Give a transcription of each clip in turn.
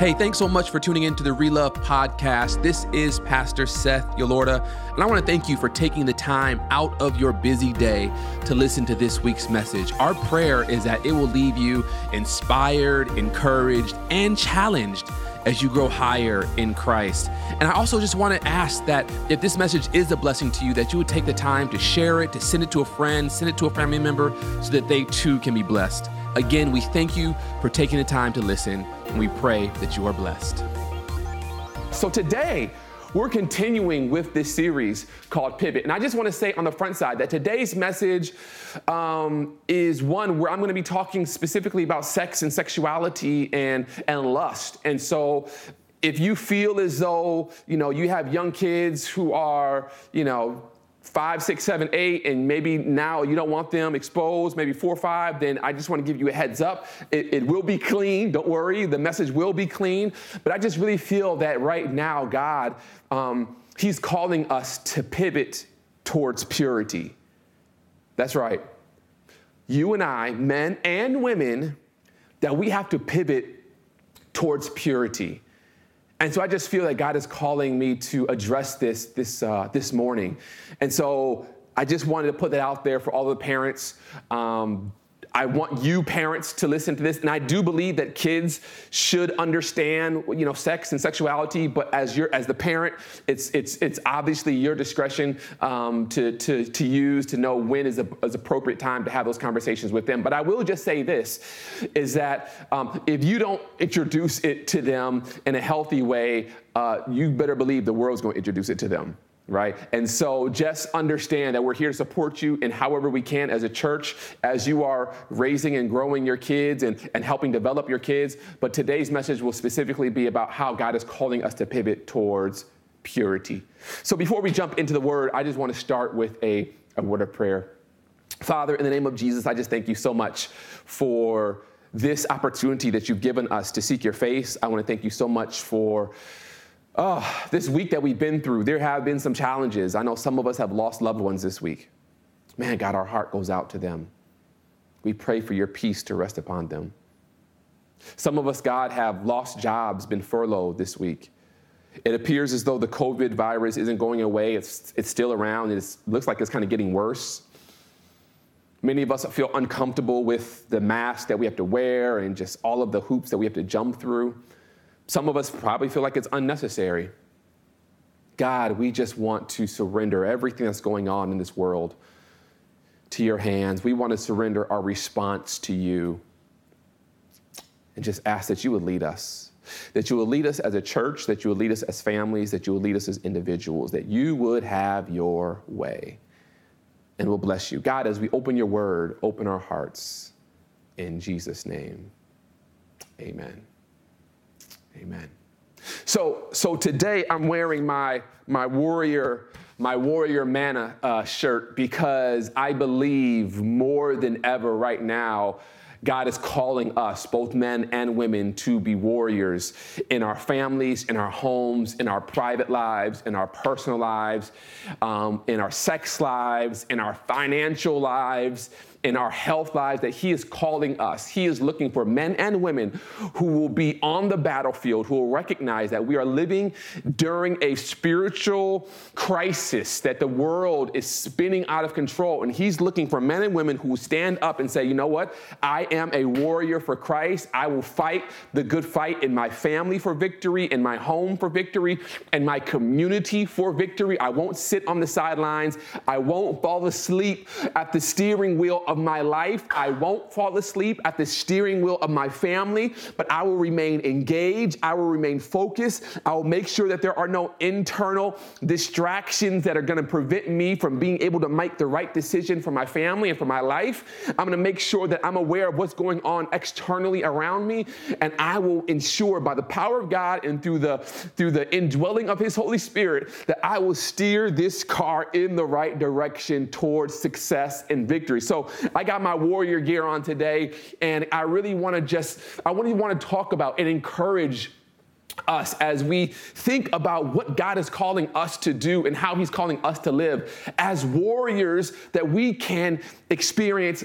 Hey, thanks so much for tuning in to the Relove podcast. This is Pastor Seth Yolorda, and I want to thank you for taking the time out of your busy day to listen to this week's message. Our prayer is that it will leave you inspired, encouraged, and challenged as you grow higher in Christ. And I also just want to ask that if this message is a blessing to you, that you would take the time to share it, to send it to a friend, send it to a family member, so that they too can be blessed. Again, we thank you for taking the time to listen, and we pray that you are blessed. So today, we're continuing with this series called Pivot. And I just want to say on the front side that today's message um, is one where I'm going to be talking specifically about sex and sexuality and, and lust. And so if you feel as though, you know, you have young kids who are, you know, five, six, seven, eight, and maybe now you don't want them exposed, maybe four, or five, then I just want to give you a heads up. It, it, will be clean. Don't worry. The message will be clean. But I just really feel that right now, God, um, He's calling us to pivot towards purity. That's right. You and I, men and women, that we have to pivot towards purity. And so I just feel that God is calling me to address this this uh, this morning, and so I just wanted to put that out there for all the parents. Um, I want you parents to listen to this, and I do believe that kids should understand, you know, sex and sexuality. But as you're, as the parent, it's it's it's obviously your discretion um, to to to use to know when is a is appropriate time to have those conversations with them. But I will just say this: is that um, if you don't introduce it to them in a healthy way, uh, you better believe the world's going to introduce it to them right? And so just understand that we're here to support you in however we can as a church as you are raising and growing your kids and, and helping develop your kids. But today's message will specifically be about how God is calling us to pivot towards purity. So before we jump into the word, I just want to start with a, a word of prayer. Father, in the name of Jesus, I just thank you so much for this opportunity that you've given us to seek your face. I want to thank you so much for Oh, this week that we've been through, there have been some challenges. I know some of us have lost loved ones this week. Man, God, our heart goes out to them. We pray for your peace to rest upon them. Some of us, God, have lost jobs, been furloughed this week. It appears as though the COVID virus isn't going away. It's, it's still around. It looks like it's kind of getting worse. Many of us feel uncomfortable with the mask that we have to wear and just all of the hoops that we have to jump through. Some of us probably feel like it's unnecessary. God, we just want to surrender everything that's going on in this world to your hands. We want to surrender our response to you and just ask that you would lead us. That you would lead us as a church, that you would lead us as families, that you would lead us as individuals, that you would have your way. And we'll bless you. God, as we open your word, open our hearts. In Jesus' name, amen. Amen. So, so today I'm wearing my, my warrior, my warrior manna uh, shirt because I believe more than ever right now God is calling us, both men and women, to be warriors in our families, in our homes, in our private lives, in our personal lives, um, in our sex lives, in our financial lives, in our health lives that He is calling us. He is looking for men and women who will be on the battlefield, who will recognize that we are living during a spiritual crisis, that the world is spinning out of control. And He's looking for men and women who will stand up and say, you know what? I am a warrior for Christ. I will fight the good fight in my family for victory, in my home for victory, in my community for victory. I won't sit on the sidelines. I won't fall asleep at the steering wheel of my life. I won't fall asleep at the steering wheel of my family, but I will remain engaged. I will remain focused. I will make sure that there are no internal distractions that are going to prevent me from being able to make the right decision for my family and for my life. I'm going to make sure that I'm aware of what's going on externally around me, and I will ensure by the power of God and through the through the indwelling of His Holy Spirit that I will steer this car in the right direction towards success and victory. So I got my warrior gear on today, and I really want to just, I really want to talk about and encourage us as we think about what God is calling us to do and how He's calling us to live as warriors that we can experience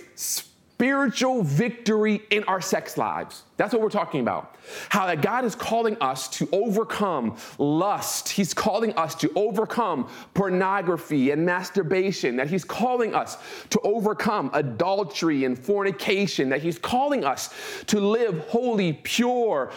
spiritual victory in our sex lives. That's what we're talking about. How that God is calling us to overcome lust. He's calling us to overcome pornography and masturbation. That He's calling us to overcome adultery and fornication. That He's calling us to live holy, pure,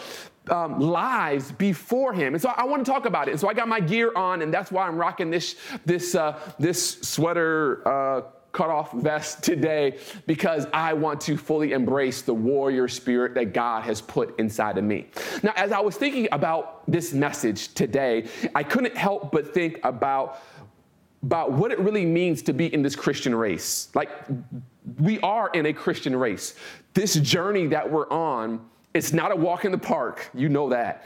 um, lives before him. And so I want to talk about it. And so I got my gear on, and that's why I'm rocking this this uh, this sweater. Uh, cut off vest today because I want to fully embrace the warrior spirit that God has put inside of me. Now, as I was thinking about this message today, I couldn't help but think about about what it really means to be in this Christian race. Like we are in a Christian race. This journey that we're on, it's not a walk in the park. You know that.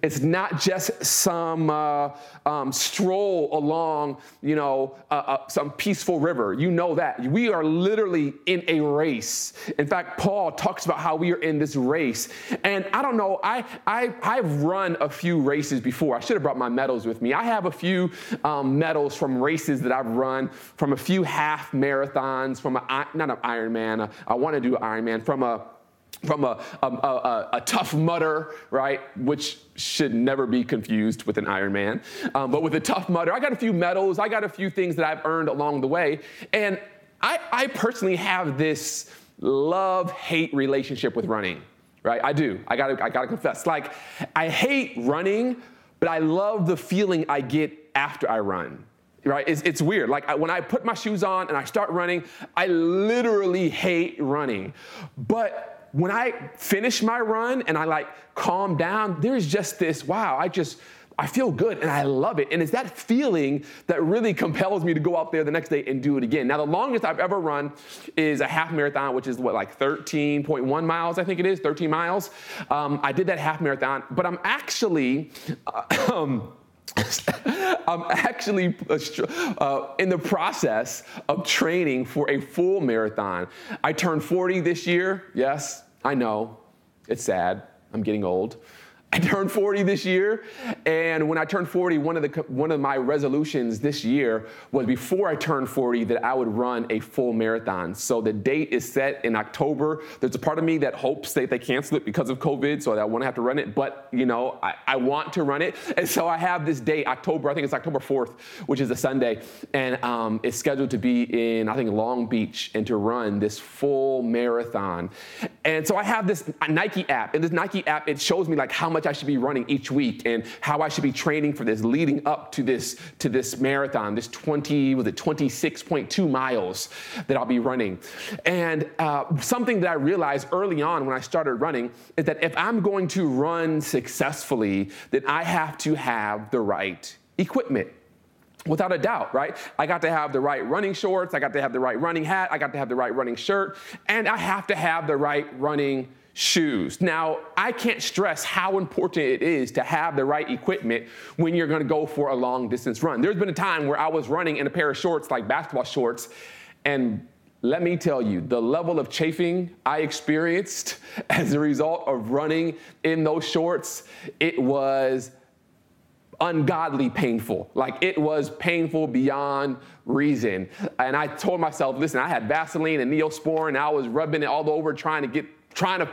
It's not just some uh, um, stroll along, you know, uh, uh, some peaceful river. You know that. We are literally in a race. In fact, Paul talks about how we are in this race. And I don't know, I, I, I've run a few races before. I should have brought my medals with me. I have a few um, medals from races that I've run, from a few half marathons, from a, not an Ironman, I want to do an Ironman, from a from a, a, a, a, Tough Mudder, right, which should never be confused with an Ironman, um, but with a Tough Mudder. I got a few medals, I got a few things that I've earned along the way, and I, I personally have this love-hate relationship with running, right? I do. I gotta, I gotta confess. Like, I hate running, but I love the feeling I get after I run right? It's, it's weird. Like I, when I put my shoes on and I start running, I literally hate running. But when I finish my run and I like calm down, there's just this wow, I just, I feel good and I love it. And it's that feeling that really compels me to go out there the next day and do it again. Now, the longest I've ever run is a half marathon, which is what, like 13.1 miles, I think it is, 13 miles. Um, I did that half marathon, but I'm actually, uh, um, I'm actually uh, in the process of training for a full marathon. I turned 40 this year. Yes, I know. It's sad. I'm getting old. I turned 40 this year, and when I turned 40, one of the one of my resolutions this year was before I turned 40 that I would run a full marathon. So the date is set in October. There's a part of me that hopes that they cancel it because of COVID, so I won't have to run it. But you know, I, I want to run it, and so I have this date, October. I think it's October 4th, which is a Sunday, and um, it's scheduled to be in I think Long Beach and to run this full marathon. And so I have this Nike app, and this Nike app it shows me like how much much I should be running each week and how I should be training for this leading up to this to this marathon, this 20 was it 26.2 miles that I'll be running. And uh, something that I realized early on when I started running is that if I'm going to run successfully, then I have to have the right equipment. Without a doubt, right? I got to have the right running shorts, I got to have the right running hat, I got to have the right running shirt, and I have to have the right running shoes. Now, I can't stress how important it is to have the right equipment when you're gonna go for a long distance run. There's been a time where I was running in a pair of shorts, like basketball shorts, and let me tell you, the level of chafing I experienced as a result of running in those shorts, it was ungodly painful. Like it was painful beyond reason. And I told myself, listen, I had Vaseline and Neosporin, I was rubbing it all over trying to get, trying to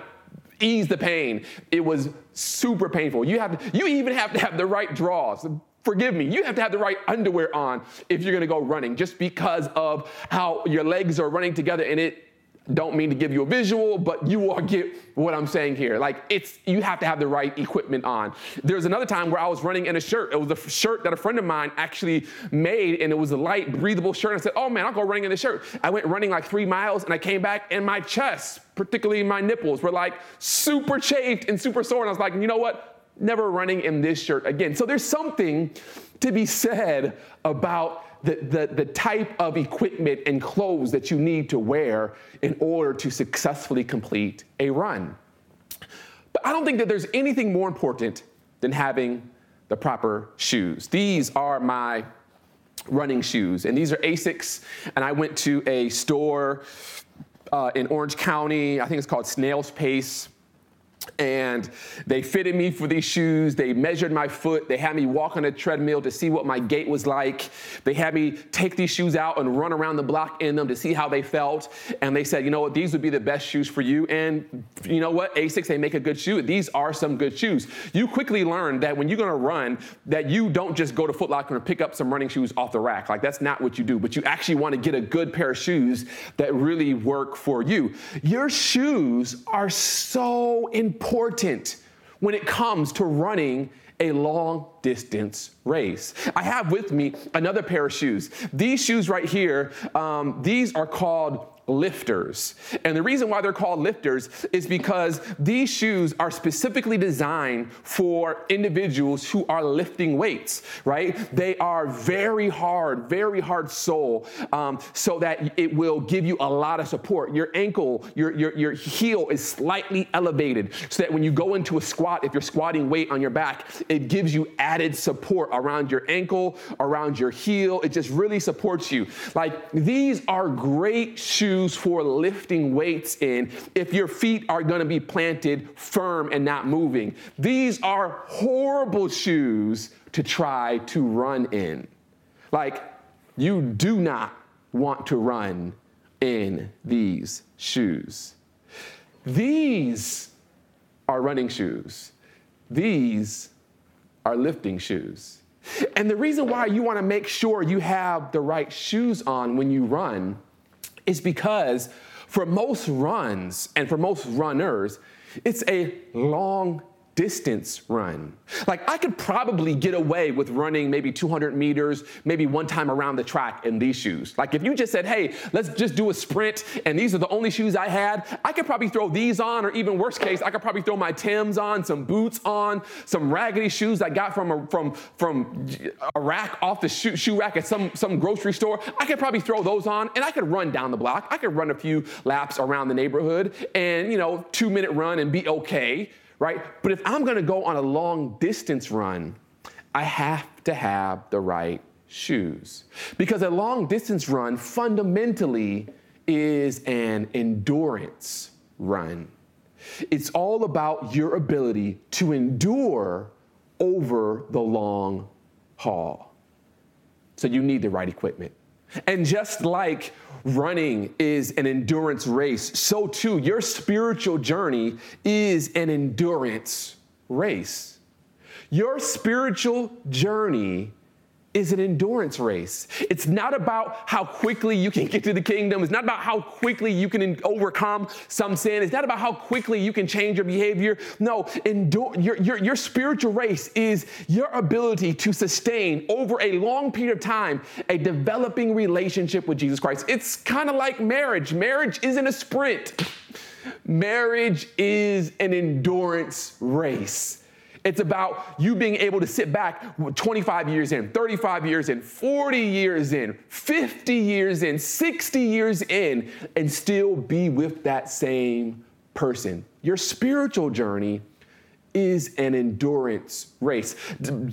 ease the pain. It was super painful. You have to, you even have to have the right draws. Forgive me, you have to have the right underwear on if you're gonna go running, just because of how your legs are running together and it don't mean to give you a visual, but you all get what I'm saying here. Like it's you have to have the right equipment on. There's another time where I was running in a shirt. It was a shirt that a friend of mine actually made, and it was a light, breathable shirt. I said, "Oh man, I'll go running in this shirt." I went running like three miles, and I came back, and my chest, particularly my nipples, were like super chafed and super sore. And I was like, you know what? Never running in this shirt again. So there's something to be said about the, the, the type of equipment and clothes that you need to wear in order to successfully complete a run. But I don't think that there's anything more important than having the proper shoes. These are my running shoes, and these are Asics. And I went to a store uh, in Orange County, I think it's called Snail's Pace. And they fitted me for these shoes. They measured my foot. They had me walk on a treadmill to see what my gait was like. They had me take these shoes out and run around the block in them to see how they felt. And they said, you know what, these would be the best shoes for you. And you know what, Asics, they make a good shoe. These are some good shoes. You quickly learn that when you're gonna run, that you don't just go to Foot Locker and pick up some running shoes off the rack. Like that's not what you do, but you actually wanna get a good pair of shoes that really work for you. Your shoes are so important when it comes to running a long distance race. I have with me another pair of shoes. These shoes right here, um, these are called lifters. And the reason why they're called lifters is because these shoes are specifically designed for individuals who are lifting weights, right? They are very hard, very hard sole, um, so that it will give you a lot of support. Your ankle, your, your, your heel is slightly elevated so that when you go into a squat, if you're squatting weight on your back, it gives you added support around your ankle, around your heel. It just really supports you. Like these are great shoes shoes for lifting weights in if your feet are going to be planted firm and not moving. These are horrible shoes to try to run in. Like, you do not want to run in these shoes. These are running shoes. These are lifting shoes. And the reason why you want to make sure you have the right shoes on when you run is because for most runs and for most runners, it's a long distance run. Like I could probably get away with running maybe 200 meters, maybe one time around the track in these shoes. Like if you just said, hey, let's just do a sprint and these are the only shoes I had, I could probably throw these on, or even worst case, I could probably throw my Tims on, some boots on, some raggedy shoes I got from a, from, from a rack off the shoe, shoe rack at some, some grocery store. I could probably throw those on and I could run down the block. I could run a few laps around the neighborhood and, you know, two minute run and be okay right? But if I'm gonna go on a long distance run, I have to have the right shoes. Because a long distance run fundamentally is an endurance run. It's all about your ability to endure over the long haul. So you need the right equipment. And just like running is an endurance race, so too your spiritual journey is an endurance race. Your spiritual journey is an endurance race. It's not about how quickly you can get to the kingdom. It's not about how quickly you can overcome some sin. It's not about how quickly you can change your behavior. No, endure, your, your, your spiritual race is your ability to sustain over a long period of time a developing relationship with Jesus Christ. It's kind of like marriage. Marriage isn't a sprint. Marriage is an endurance race. It's about you being able to sit back 25 years in, 35 years in, 40 years in, 50 years in, 60 years in, and still be with that same person. Your spiritual journey is an endurance race.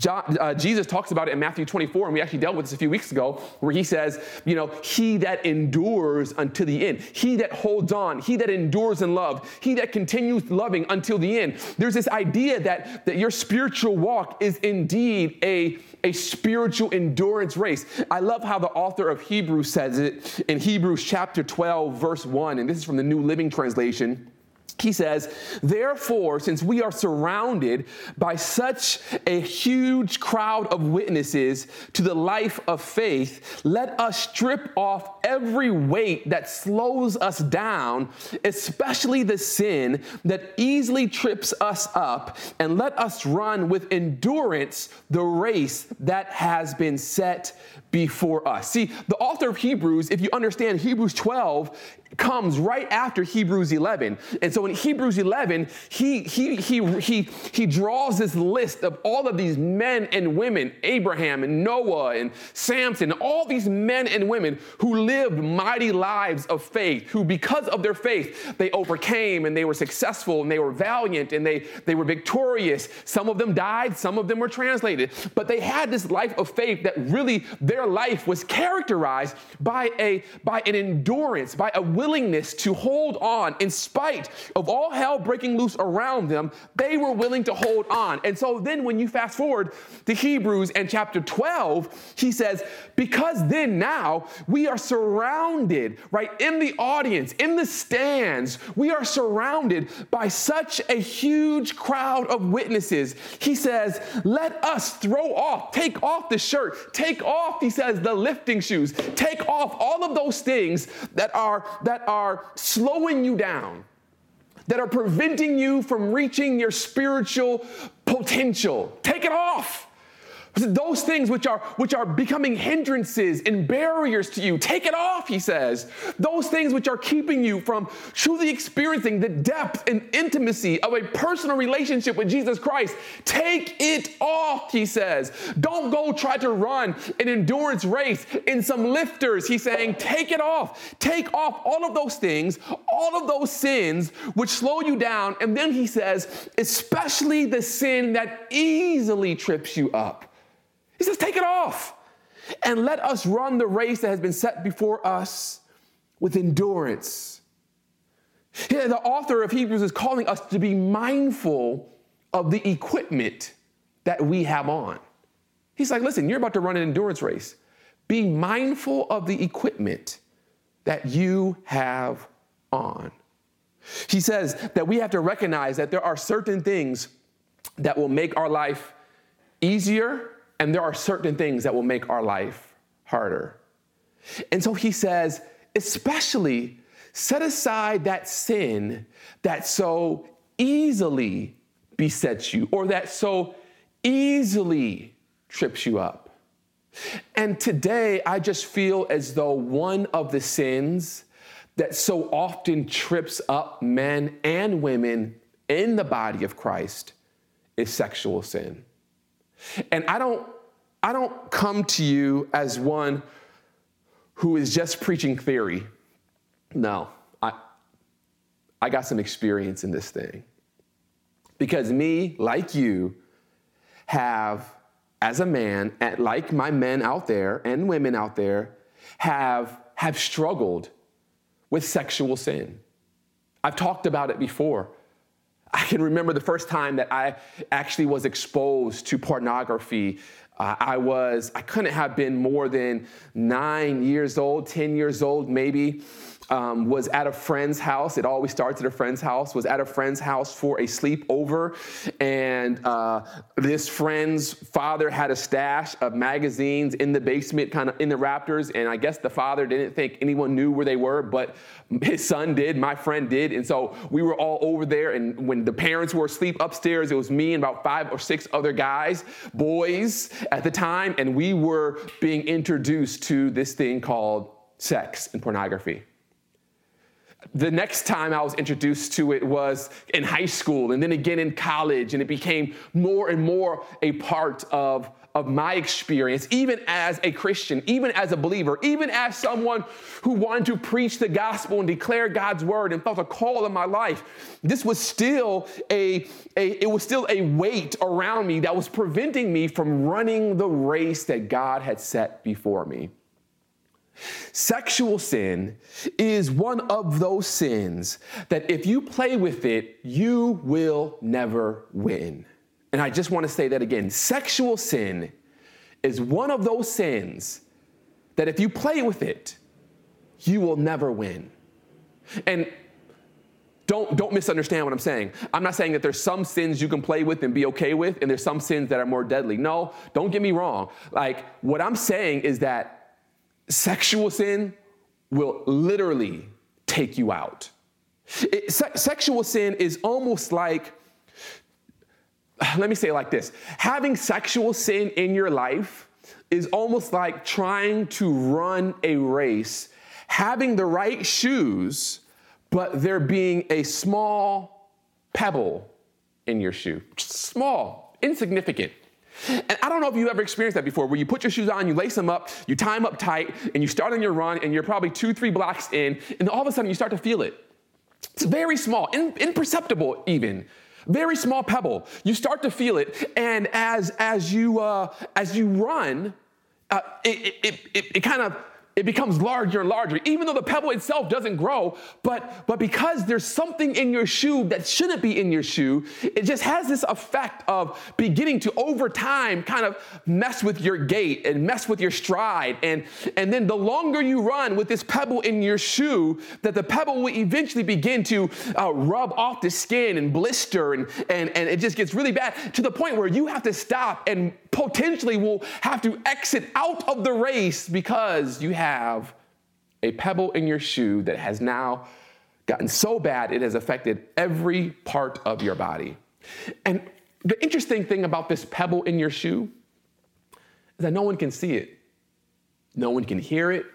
Uh, Jesus talks about it in Matthew 24, and we actually dealt with this a few weeks ago, where he says, you know, he that endures unto the end, he that holds on, he that endures in love, he that continues loving until the end. There's this idea that, that your spiritual walk is indeed a, a spiritual endurance race. I love how the author of Hebrews says it in Hebrews chapter 12, verse 1, and this is from the New Living Translation. He says, Therefore, since we are surrounded by such a huge crowd of witnesses to the life of faith, let us strip off every weight that slows us down, especially the sin that easily trips us up, and let us run with endurance the race that has been set before us. See, the author of Hebrews, if you understand Hebrews 12, comes right after Hebrews 11. And so in Hebrews 11, he, he, he, he, he draws this list of all of these men and women, Abraham and Noah and Samson, all these men and women who lived mighty lives of faith, who because of their faith, they overcame and they were successful and they were valiant and they, they were victorious. Some of them died, some of them were translated, but they had this life of faith that really their life was characterized by a by an endurance, by a willingness to hold on in spite of all hell breaking loose around them, they were willing to hold on. And so then when you fast forward to Hebrews and chapter 12, he says, Because then now we are surrounded, right, in the audience, in the stands, we are surrounded by such a huge crowd of witnesses. He says, Let us throw off, take off the shirt, take off, he says, the lifting shoes, take off all of those things that are that are slowing you down that are preventing you from reaching your spiritual potential. Take it off. Those things which are which are becoming hindrances and barriers to you, take it off, he says. Those things which are keeping you from truly experiencing the depth and intimacy of a personal relationship with Jesus Christ, take it off, he says. Don't go try to run an endurance race in some lifters. He's saying, take it off. Take off all of those things, all of those sins which slow you down. And then he says, especially the sin that easily trips you up. He says, Take it off and let us run the race that has been set before us with endurance. The author of Hebrews is calling us to be mindful of the equipment that we have on. He's like, listen, you're about to run an endurance race. Be mindful of the equipment that you have on. He says that we have to recognize that there are certain things that will make our life easier and there are certain things that will make our life harder. And so he says, especially set aside that sin that so easily besets you or that so easily trips you up. And today, I just feel as though one of the sins that so often trips up men and women in the body of Christ is sexual sin. And I don't, I don't come to you as one who is just preaching theory. No, I, I got some experience in this thing. Because me, like you, have, as a man, like my men out there and women out there, have, have struggled with sexual sin. I've talked about it before. I can remember the first time that I actually was exposed to pornography. Uh, I was, I couldn't have been more than nine years old, 10 years old, maybe um, was at a friend's house. It always starts at a friend's house. Was at a friend's house for a sleepover, and uh, this friend's father had a stash of magazines in the basement, kind of in the Raptors. And I guess the father didn't think anyone knew where they were, but his son did. My friend did, and so we were all over there. And when the parents were asleep upstairs, it was me and about five or six other guys, boys at the time, and we were being introduced to this thing called sex and pornography. The next time I was introduced to it was in high school and then again in college, and it became more and more a part of, of my experience, even as a Christian, even as a believer, even as someone who wanted to preach the gospel and declare God's word and felt a call in my life. This was still a, a it was still a weight around me that was preventing me from running the race that God had set before me. Sexual sin is one of those sins that if you play with it, you will never win. And I just want to say that again. Sexual sin is one of those sins that if you play with it, you will never win. And don't, don't misunderstand what I'm saying. I'm not saying that there's some sins you can play with and be okay with, and there's some sins that are more deadly. No, don't get me wrong. Like, what I'm saying is that sexual sin will literally take you out. It, se- sexual sin is almost like, let me say it like this having sexual sin in your life is almost like trying to run a race, having the right shoes, but there being a small pebble in your shoe. Small, insignificant. And I don't know if you've ever experienced that before, where you put your shoes on, you lace them up, you tie them up tight, and you start on your run, and you're probably two, three blocks in, and all of a sudden you start to feel it. It's very small, in, imperceptible even. Very small pebble. You start to feel it, and as as you uh, as you run, uh, it, it, it, it kind of it becomes larger and larger, even though the pebble itself doesn't grow. But, but because there's something in your shoe that shouldn't be in your shoe, it just has this effect of beginning to, over time, kind of mess with your gait and mess with your stride. And, and then the longer you run with this pebble in your shoe, that the pebble will eventually begin to uh, rub off the skin and blister, and, and, and it just gets really bad to the point where you have to stop and potentially will have to exit out of the race because you have a pebble in your shoe that has now gotten so bad it has affected every part of your body. And the interesting thing about this pebble in your shoe is that no one can see it, no one can hear it,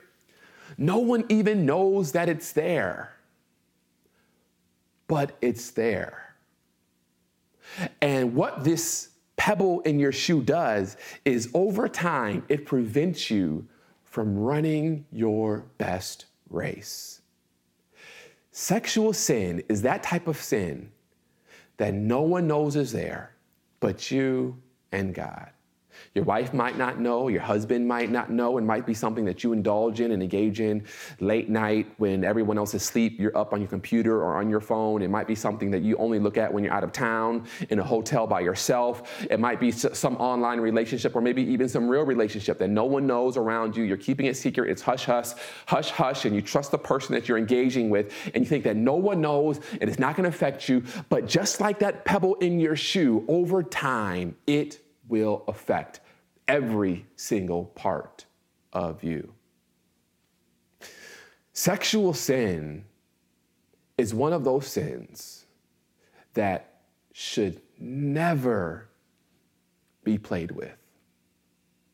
no one even knows that it's there. But it's there. And what this pebble in your shoe does is over time, it prevents you from running your best race. Sexual sin is that type of sin that no one knows is there but you and God. Your wife might not know, your husband might not know, and might be something that you indulge in and engage in late night when everyone else is asleep. You're up on your computer or on your phone. It might be something that you only look at when you're out of town, in a hotel by yourself. It might be some online relationship or maybe even some real relationship that no one knows around you. You're keeping it secret. It's hush hush, hush hush, and you trust the person that you're engaging with, and you think that no one knows and it's not going to affect you. But just like that pebble in your shoe, over time, it will affect every single part of you. Sexual sin is one of those sins that should never be played with.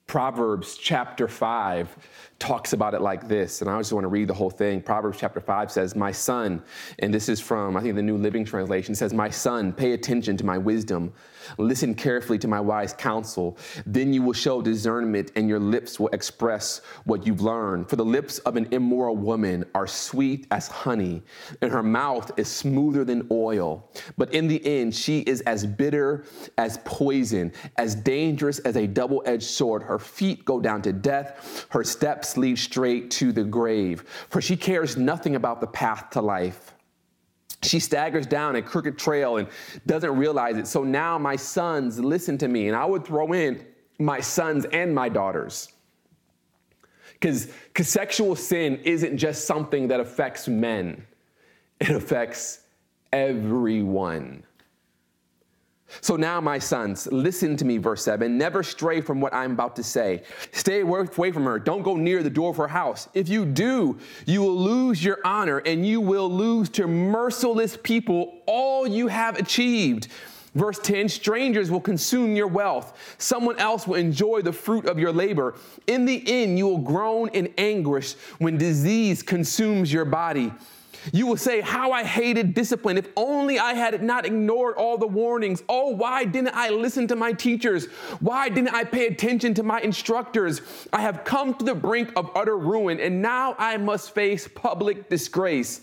Proverbs chapter 5 talks about it like this, and I just want to read the whole thing. Proverbs chapter 5 says, My son, and this is from, I think, the New Living Translation, says, My son, pay attention to my wisdom Listen carefully to my wise counsel. Then you will show discernment, and your lips will express what you've learned. For the lips of an immoral woman are sweet as honey, and her mouth is smoother than oil. But in the end, she is as bitter as poison, as dangerous as a double edged sword. Her feet go down to death, her steps lead straight to the grave. For she cares nothing about the path to life she staggers down a crooked trail and doesn't realize it. So now my sons listen to me, and I would throw in my sons and my daughters. Because sexual sin isn't just something that affects men, it affects everyone. So now, my sons, listen to me, verse 7. Never stray from what I'm about to say. Stay away from her. Don't go near the door of her house. If you do, you will lose your honor and you will lose to merciless people all you have achieved. Verse 10 Strangers will consume your wealth. Someone else will enjoy the fruit of your labor. In the end, you will groan in anguish when disease consumes your body. You will say, How I hated discipline. If only I had not ignored all the warnings. Oh, why didn't I listen to my teachers? Why didn't I pay attention to my instructors? I have come to the brink of utter ruin, and now I must face public disgrace.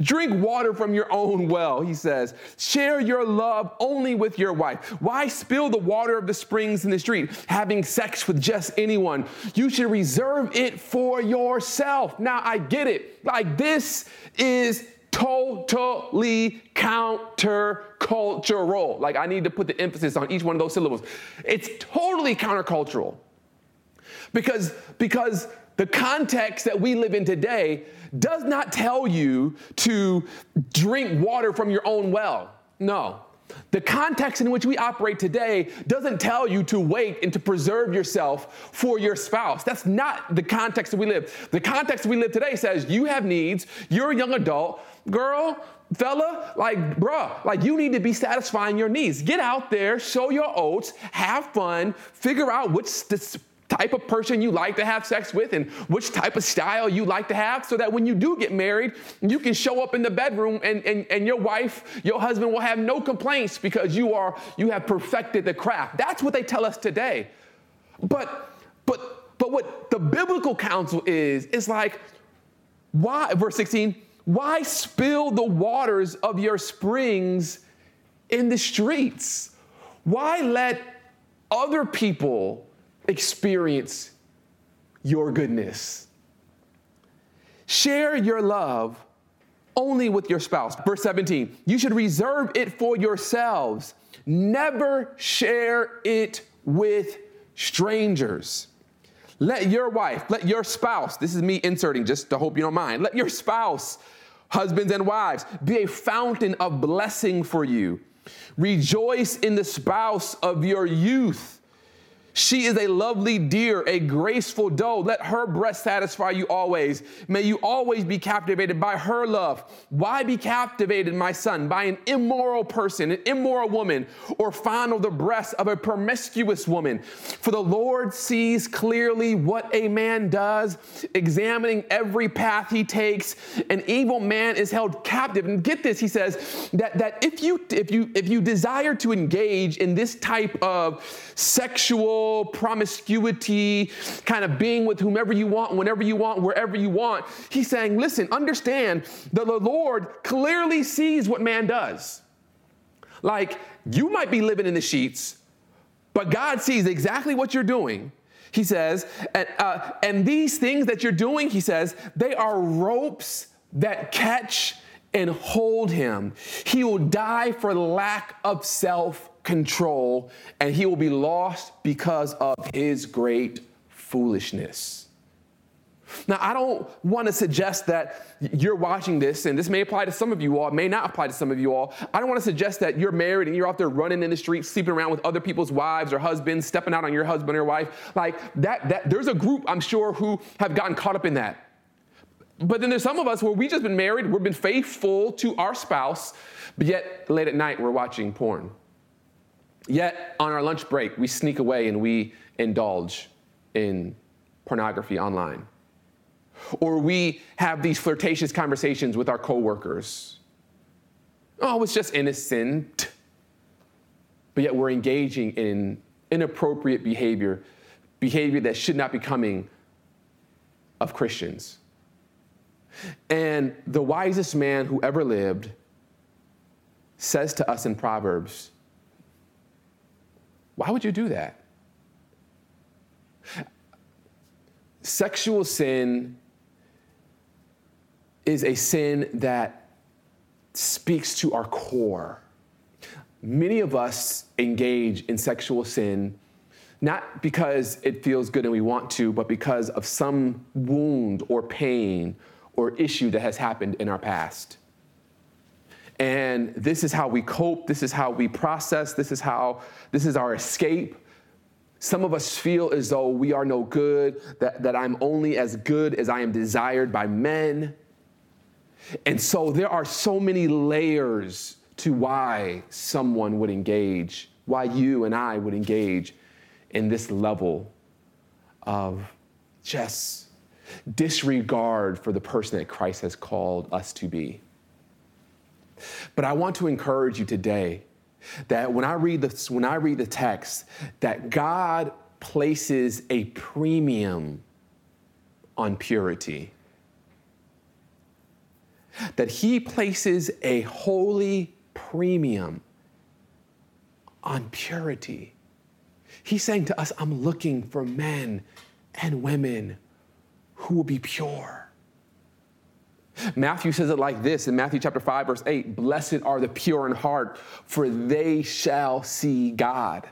Drink water from your own well, he says. Share your love only with your wife. Why spill the water of the springs in the street, having sex with just anyone? You should reserve it for yourself. Now, I get it. Like, this is totally countercultural. Like, I need to put the emphasis on each one of those syllables. It's totally countercultural. Because, because the context that we live in today does not tell you to drink water from your own well. No. The context in which we operate today doesn't tell you to wait and to preserve yourself for your spouse. That's not the context that we live. The context we live today says you have needs, you're a young adult, girl, fella, like, bruh, like you need to be satisfying your needs. Get out there, show your oats, have fun, figure out which type of person you like to have sex with and which type of style you like to have so that when you do get married, you can show up in the bedroom and, and, and your wife, your husband will have no complaints because you are you have perfected the craft. That's what they tell us today. But but but what the biblical counsel is, is like, why, verse 16, why spill the waters of your springs in the streets? Why let other people experience your goodness. share your love only with your spouse. Verse 17, you should reserve it for yourselves. Never share it with strangers. Let your wife, let your spouse, this is me inserting just to hope you don't mind, let your spouse, husbands and wives, be a fountain of blessing for you. Rejoice in the spouse of your youth she is a lovely deer, a graceful doe. Let her breast satisfy you always. May you always be captivated by her love. Why be captivated, my son, by an immoral person, an immoral woman, or fondle the breast of a promiscuous woman? For the Lord sees clearly what a man does, examining every path he takes. An evil man is held captive. And get this, he says that, that if you if you if you desire to engage in this type of sexual promiscuity, kind of being with whomever you want, whenever you want, wherever you want. He's saying, listen, understand that the Lord clearly sees what man does. Like, you might be living in the sheets, but God sees exactly what you're doing. He says, and, uh, and these things that you're doing, he says, they are ropes that catch and hold him. He will die for lack of self control, and he will be lost because of his great foolishness. Now, I don't want to suggest that you're watching this, and this may apply to some of you all, may not apply to some of you all. I don't want to suggest that you're married and you're out there running in the streets, sleeping around with other people's wives or husbands, stepping out on your husband or wife. Like that, that there's a group, I'm sure, who have gotten caught up in that. But then there's some of us where we've just been married, we've been faithful to our spouse, but yet late at night we're watching porn. Yet on our lunch break, we sneak away and we indulge in pornography online. Or we have these flirtatious conversations with our coworkers. Oh, it's just innocent. But yet we're engaging in inappropriate behavior, behavior that should not be coming of Christians. And the wisest man who ever lived says to us in Proverbs, why would you do that? Sexual sin is a sin that speaks to our core. Many of us engage in sexual sin not because it feels good and we want to, but because of some wound or pain or issue that has happened in our past. And this is how we cope, this is how we process, this is how, this is our escape. Some of us feel as though we are no good, that, that I'm only as good as I am desired by men. And so there are so many layers to why someone would engage, why you and I would engage in this level of just disregard for the person that Christ has called us to be. But I want to encourage you today that when I read the, when I read the text, that God places a premium on purity. That he places a holy premium on purity. He's saying to us, I'm looking for men and women who will be pure. Matthew says it like this in Matthew chapter 5, verse 8 Blessed are the pure in heart, for they shall see God.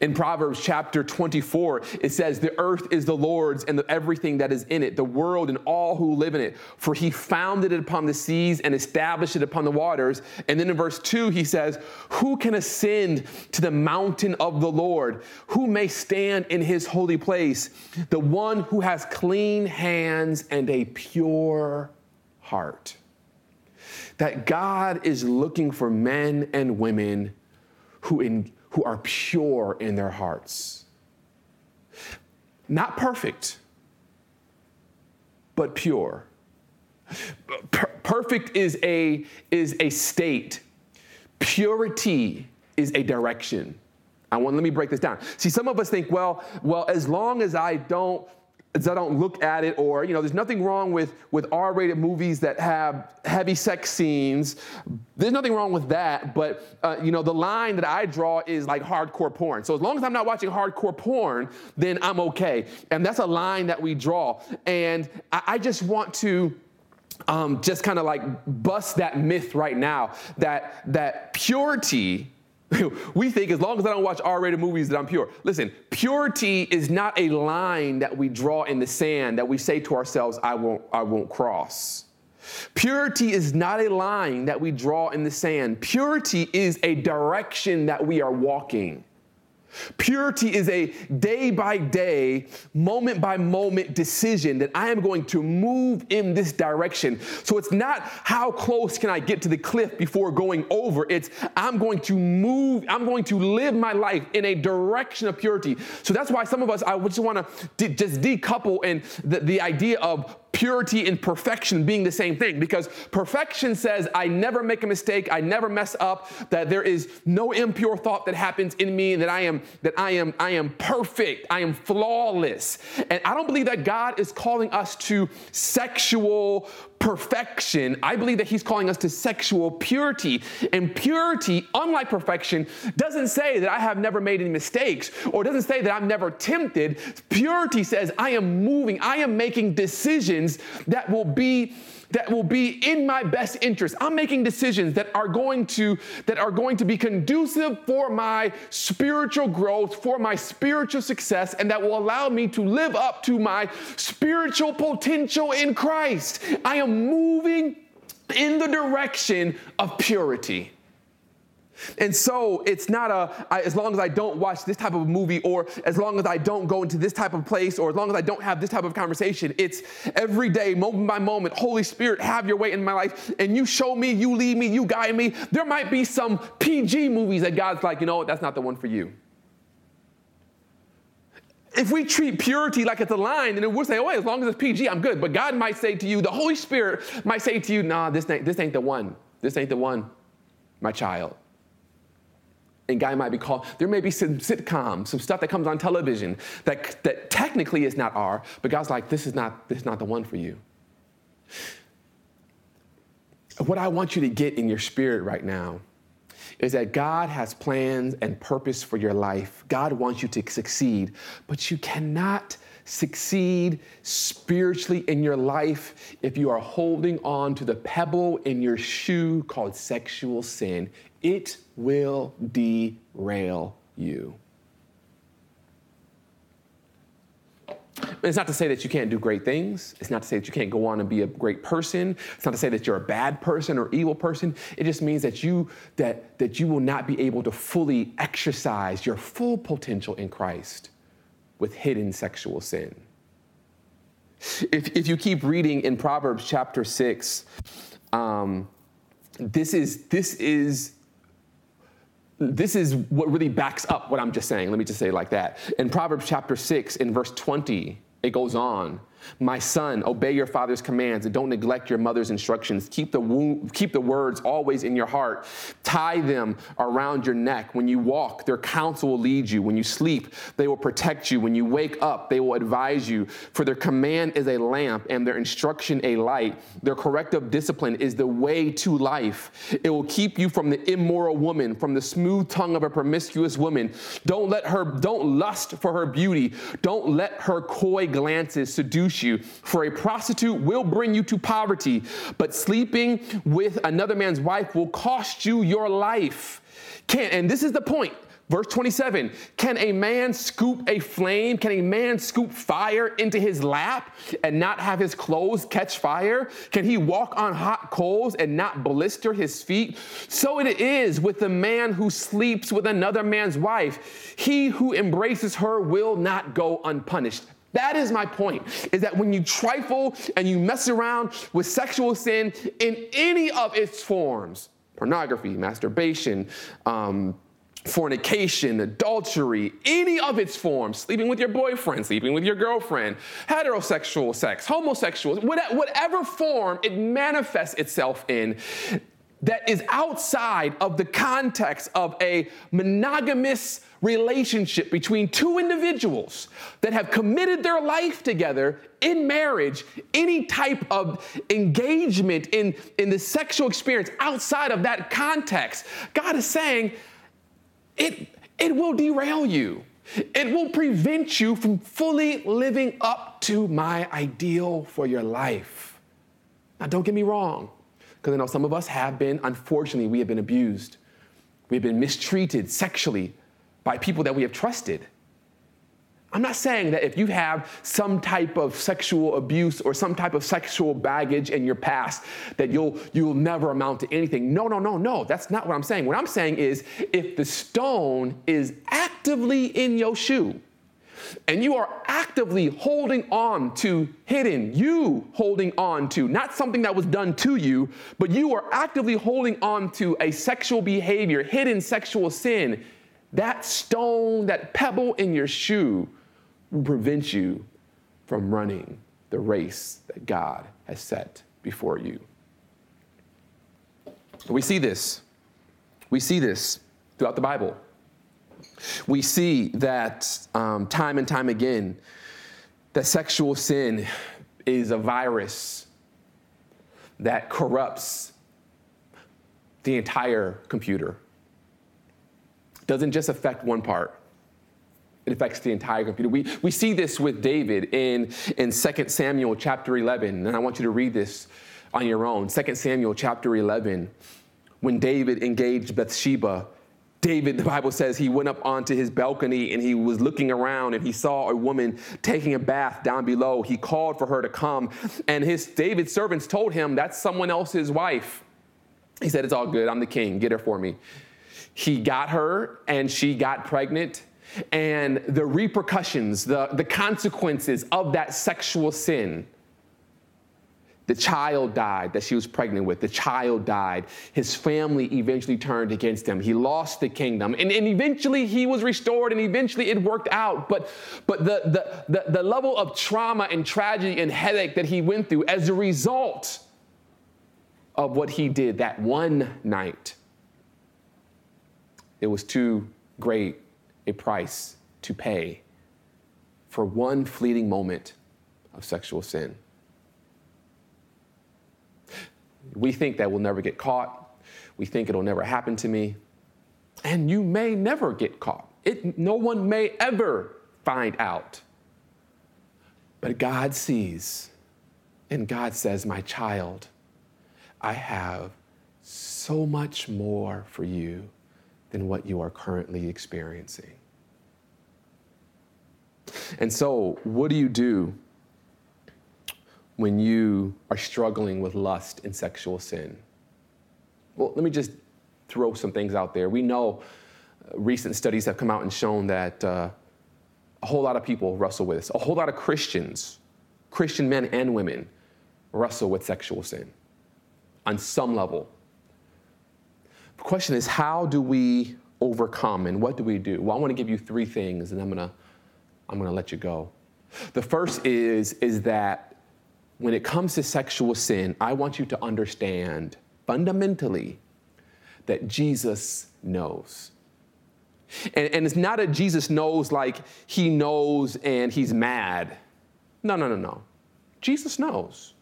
In Proverbs chapter 24, it says, The earth is the Lord's and the, everything that is in it, the world and all who live in it. For he founded it upon the seas and established it upon the waters. And then in verse 2, he says, Who can ascend to the mountain of the Lord? Who may stand in his holy place? The one who has clean hands and a pure heart. That God is looking for men and women who, in, who are pure in their hearts. Not perfect, but pure. Per- perfect is a, is a state, purity is a direction. I want let me break this down. See, some of us think, well, well, as long as I don't I don't look at it, or you know, there's nothing wrong with with R-rated movies that have heavy sex scenes. There's nothing wrong with that, but uh, you know, the line that I draw is like hardcore porn. So as long as I'm not watching hardcore porn, then I'm okay, and that's a line that we draw. And I, I just want to. Um, just kind of like bust that myth right now that that purity we think as long as I don't watch R rated movies that I'm pure. Listen, purity is not a line that we draw in the sand that we say to ourselves, I won't, I won't cross. Purity is not a line that we draw in the sand. Purity is a direction that we are walking. Purity is a day by day, moment by moment decision that I am going to move in this direction. So it's not how close can I get to the cliff before going over. It's I'm going to move, I'm going to live my life in a direction of purity. So that's why some of us, I just want to de- just decouple and the, the idea of purity and perfection being the same thing because perfection says I never make a mistake, I never mess up, that there is no impure thought that happens in me, and that I am that I am I am perfect, I am flawless. And I don't believe that God is calling us to sexual perfection. I believe that he's calling us to sexual purity. And purity, unlike perfection, doesn't say that I have never made any mistakes or doesn't say that I'm never tempted. Purity says I am moving, I am making decisions that will be that will be in my best interest. I'm making decisions that are going to that are going to be conducive for my spiritual growth, for my spiritual success and that will allow me to live up to my spiritual potential in Christ. I am moving in the direction of purity. And so it's not a, I, as long as I don't watch this type of movie, or as long as I don't go into this type of place, or as long as I don't have this type of conversation. It's every day, moment by moment, Holy Spirit, have your way in my life. And you show me, you lead me, you guide me. There might be some PG movies that God's like, you know what, that's not the one for you. If we treat purity like it's a line, then we'll say, oh, as long as it's PG, I'm good. But God might say to you, the Holy Spirit might say to you, nah, this ain't, this ain't the one. This ain't the one, my child and guy might be called there may be some sitcoms some stuff that comes on television that, that technically is not r but god's like this is not this is not the one for you. What i want you to get in your spirit right now is that god has plans and purpose for your life. God wants you to succeed but you cannot succeed spiritually in your life if you are holding on to the pebble in your shoe called sexual sin it will derail you. It's not to say that you can't do great things. It's not to say that you can't go on and be a great person. It's not to say that you're a bad person or evil person. It just means that you that that you will not be able to fully exercise your full potential in Christ with hidden sexual sin. If, if you keep reading in Proverbs chapter six, um, this is this is this is what really backs up what I'm just saying. Let me just say like that. In Proverbs chapter 6, in verse 20, it goes on. My son, obey your father's commands and don't neglect your mother's instructions. Keep the, wo- keep the words always in your heart. Tie them around your neck. When you walk, their counsel will lead you. When you sleep, they will protect you. When you wake up, they will advise you. For their command is a lamp and their instruction a light. Their corrective discipline is the way to life. It will keep you from the immoral woman, from the smooth tongue of a promiscuous woman. Don't let her, don't lust for her beauty. Don't let her coy glances seduce seduce you. For a prostitute will bring you to poverty, but sleeping with another man's wife will cost you your life. Can, and this is the point. Verse 27 Can a man scoop a flame? Can a man scoop fire into his lap and not have his clothes catch fire? Can he walk on hot coals and not blister his feet? So it is with the man who sleeps with another man's wife. He who embraces her will not go unpunished. That is my point, is that when you trifle and you mess around with sexual sin in any of its forms, pornography, masturbation, um, fornication, adultery, any of its forms, sleeping with your boyfriend, sleeping with your girlfriend, heterosexual sex, homosexual, whatever form it manifests itself in, that is outside of the context of a monogamous relationship between two individuals that have committed their life together in marriage, any type of engagement in, in the sexual experience outside of that context, God is saying it, it will derail you. It will prevent you from fully living up to my ideal for your life. Now, don't get me wrong, because I know some of us have been, unfortunately, we have been abused. We've been mistreated sexually by people that we have trusted. I'm not saying that if you have some type of sexual abuse or some type of sexual baggage in your past that you'll you'll never amount to anything. No, no, no, no. That's not what I'm saying. What I'm saying is if the stone is actively in your shoe and you are actively holding on to hidden, you holding on to not something that was done to you, but you are actively holding on to a sexual behavior, hidden sexual sin, that stone, that pebble in your shoe will prevent you from running the race that God has set before you. We see this. We see this throughout the Bible. We see that um, time and time again that sexual sin is a virus that corrupts the entire computer doesn't just affect one part. It affects the entire computer. We, we see this with David in, in 2 Samuel chapter 11, and I want you to read this on your own. 2 Samuel chapter 11, when David engaged Bathsheba, David, the Bible says, he went up onto his balcony and he was looking around and he saw a woman taking a bath down below. He called for her to come, and his David's servants told him, That's someone else's wife. He said, It's all good. I'm the king. Get her for me. He got her and she got pregnant. And the repercussions, the, the consequences of that sexual sin, the child died that she was pregnant with. The child died. His family eventually turned against him. He lost the kingdom. And, and eventually he was restored and eventually it worked out. But, but the, the, the, the level of trauma and tragedy and headache that he went through as a result of what he did that one night it was too great a price to pay for one fleeting moment of sexual sin. We think that we'll never get caught. We think it'll never happen to me. And you may never get caught. It, no one may ever find out. But God sees, and God says, My child, I have so much more for you than what you are currently experiencing. And so, what do you do when you are struggling with lust and sexual sin? Well, let me just throw some things out there. We know uh, recent studies have come out and shown that uh, a whole lot of people wrestle with this. A whole lot of Christians, Christian men and women, wrestle with sexual sin on some level. The question is, how do we overcome and what do we do? Well, I want to give you three things and I'm going to I'm going to let you go. The first is is that when it comes to sexual sin, I want you to understand fundamentally that Jesus knows. And, and it's not that Jesus knows like he knows and he's mad. No, no, no, no. Jesus knows.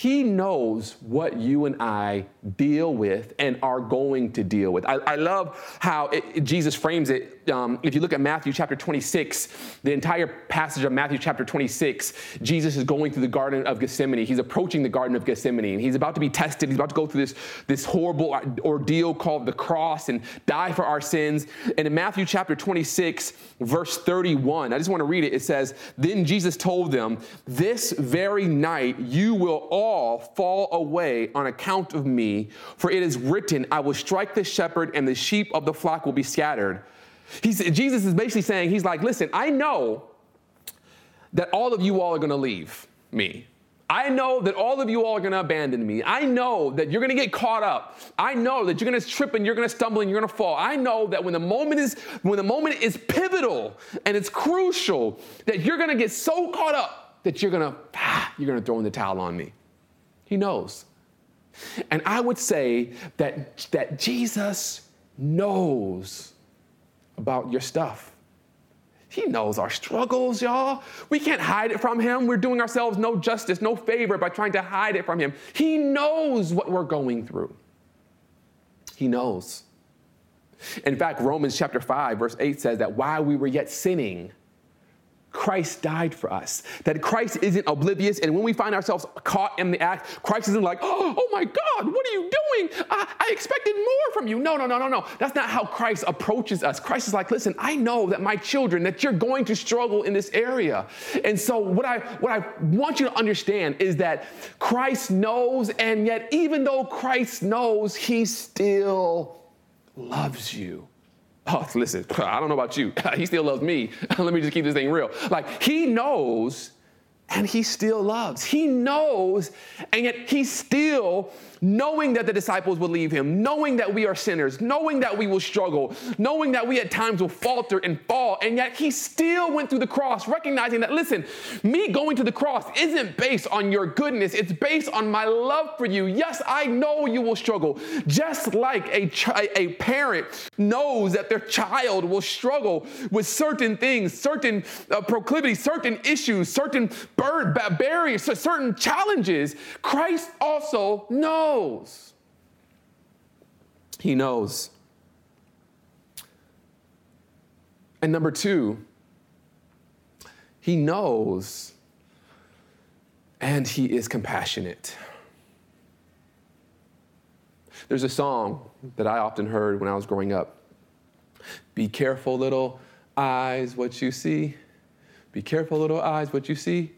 He knows what you and I deal with and are going to deal with. I, I love how it, Jesus frames it. Um, if you look at Matthew chapter 26, the entire passage of Matthew chapter 26, Jesus is going through the Garden of Gethsemane. He's approaching the Garden of Gethsemane and he's about to be tested. He's about to go through this, this horrible ordeal called the cross and die for our sins. And in Matthew chapter 26, verse 31, I just want to read it. It says, Then Jesus told them, This very night you will all fall away on account of me, for it is written, I will strike the shepherd, and the sheep of the flock will be scattered. He's, Jesus is basically saying, He's like, listen, I know that all of you all are going to leave me. I know that all of you all are going to abandon me. I know that you're going to get caught up. I know that you're going to trip and you're going to stumble and you're going to fall. I know that when the moment is when the moment is pivotal and it's crucial that you're going to get so caught up that you're going to ah, you're going to throw in the towel on me. He knows. And I would say that, that Jesus knows about your stuff. He knows our struggles, y'all. We can't hide it from him. We're doing ourselves no justice, no favor by trying to hide it from him. He knows what we're going through. He knows. In fact, Romans chapter 5, verse 8 says that while we were yet sinning, Christ died for us. That Christ isn't oblivious, and when we find ourselves caught in the act, Christ isn't like, oh, oh my God, what are you doing? I, I, expected more from you. No, no, no, no, no. That's not how Christ approaches us. Christ is like, listen, I know that my children, that you're going to struggle in this area. And so what I what I want you to understand is that Christ knows, and yet even though Christ knows, he still loves you. Oh, listen, I don't know about you. He still loves me. Let me just keep this thing real. Like, he knows and he still loves. He knows, and yet he still knowing that the disciples would leave him, knowing that we are sinners, knowing that we will struggle, knowing that we at times will falter and fall, and yet he still went through the cross, recognizing that, listen, me going to the cross isn't based on your goodness, it's based on my love for you. Yes, I know you will struggle, just like a, ch- a parent knows that their child will struggle with certain things, certain uh, proclivities, certain issues, certain barriers, certain challenges. Christ also knows knows. He knows. And number two, he knows and he is compassionate. There's a song that I often heard when I was growing up Be careful, little eyes, what you see. Be careful, little eyes, what you see.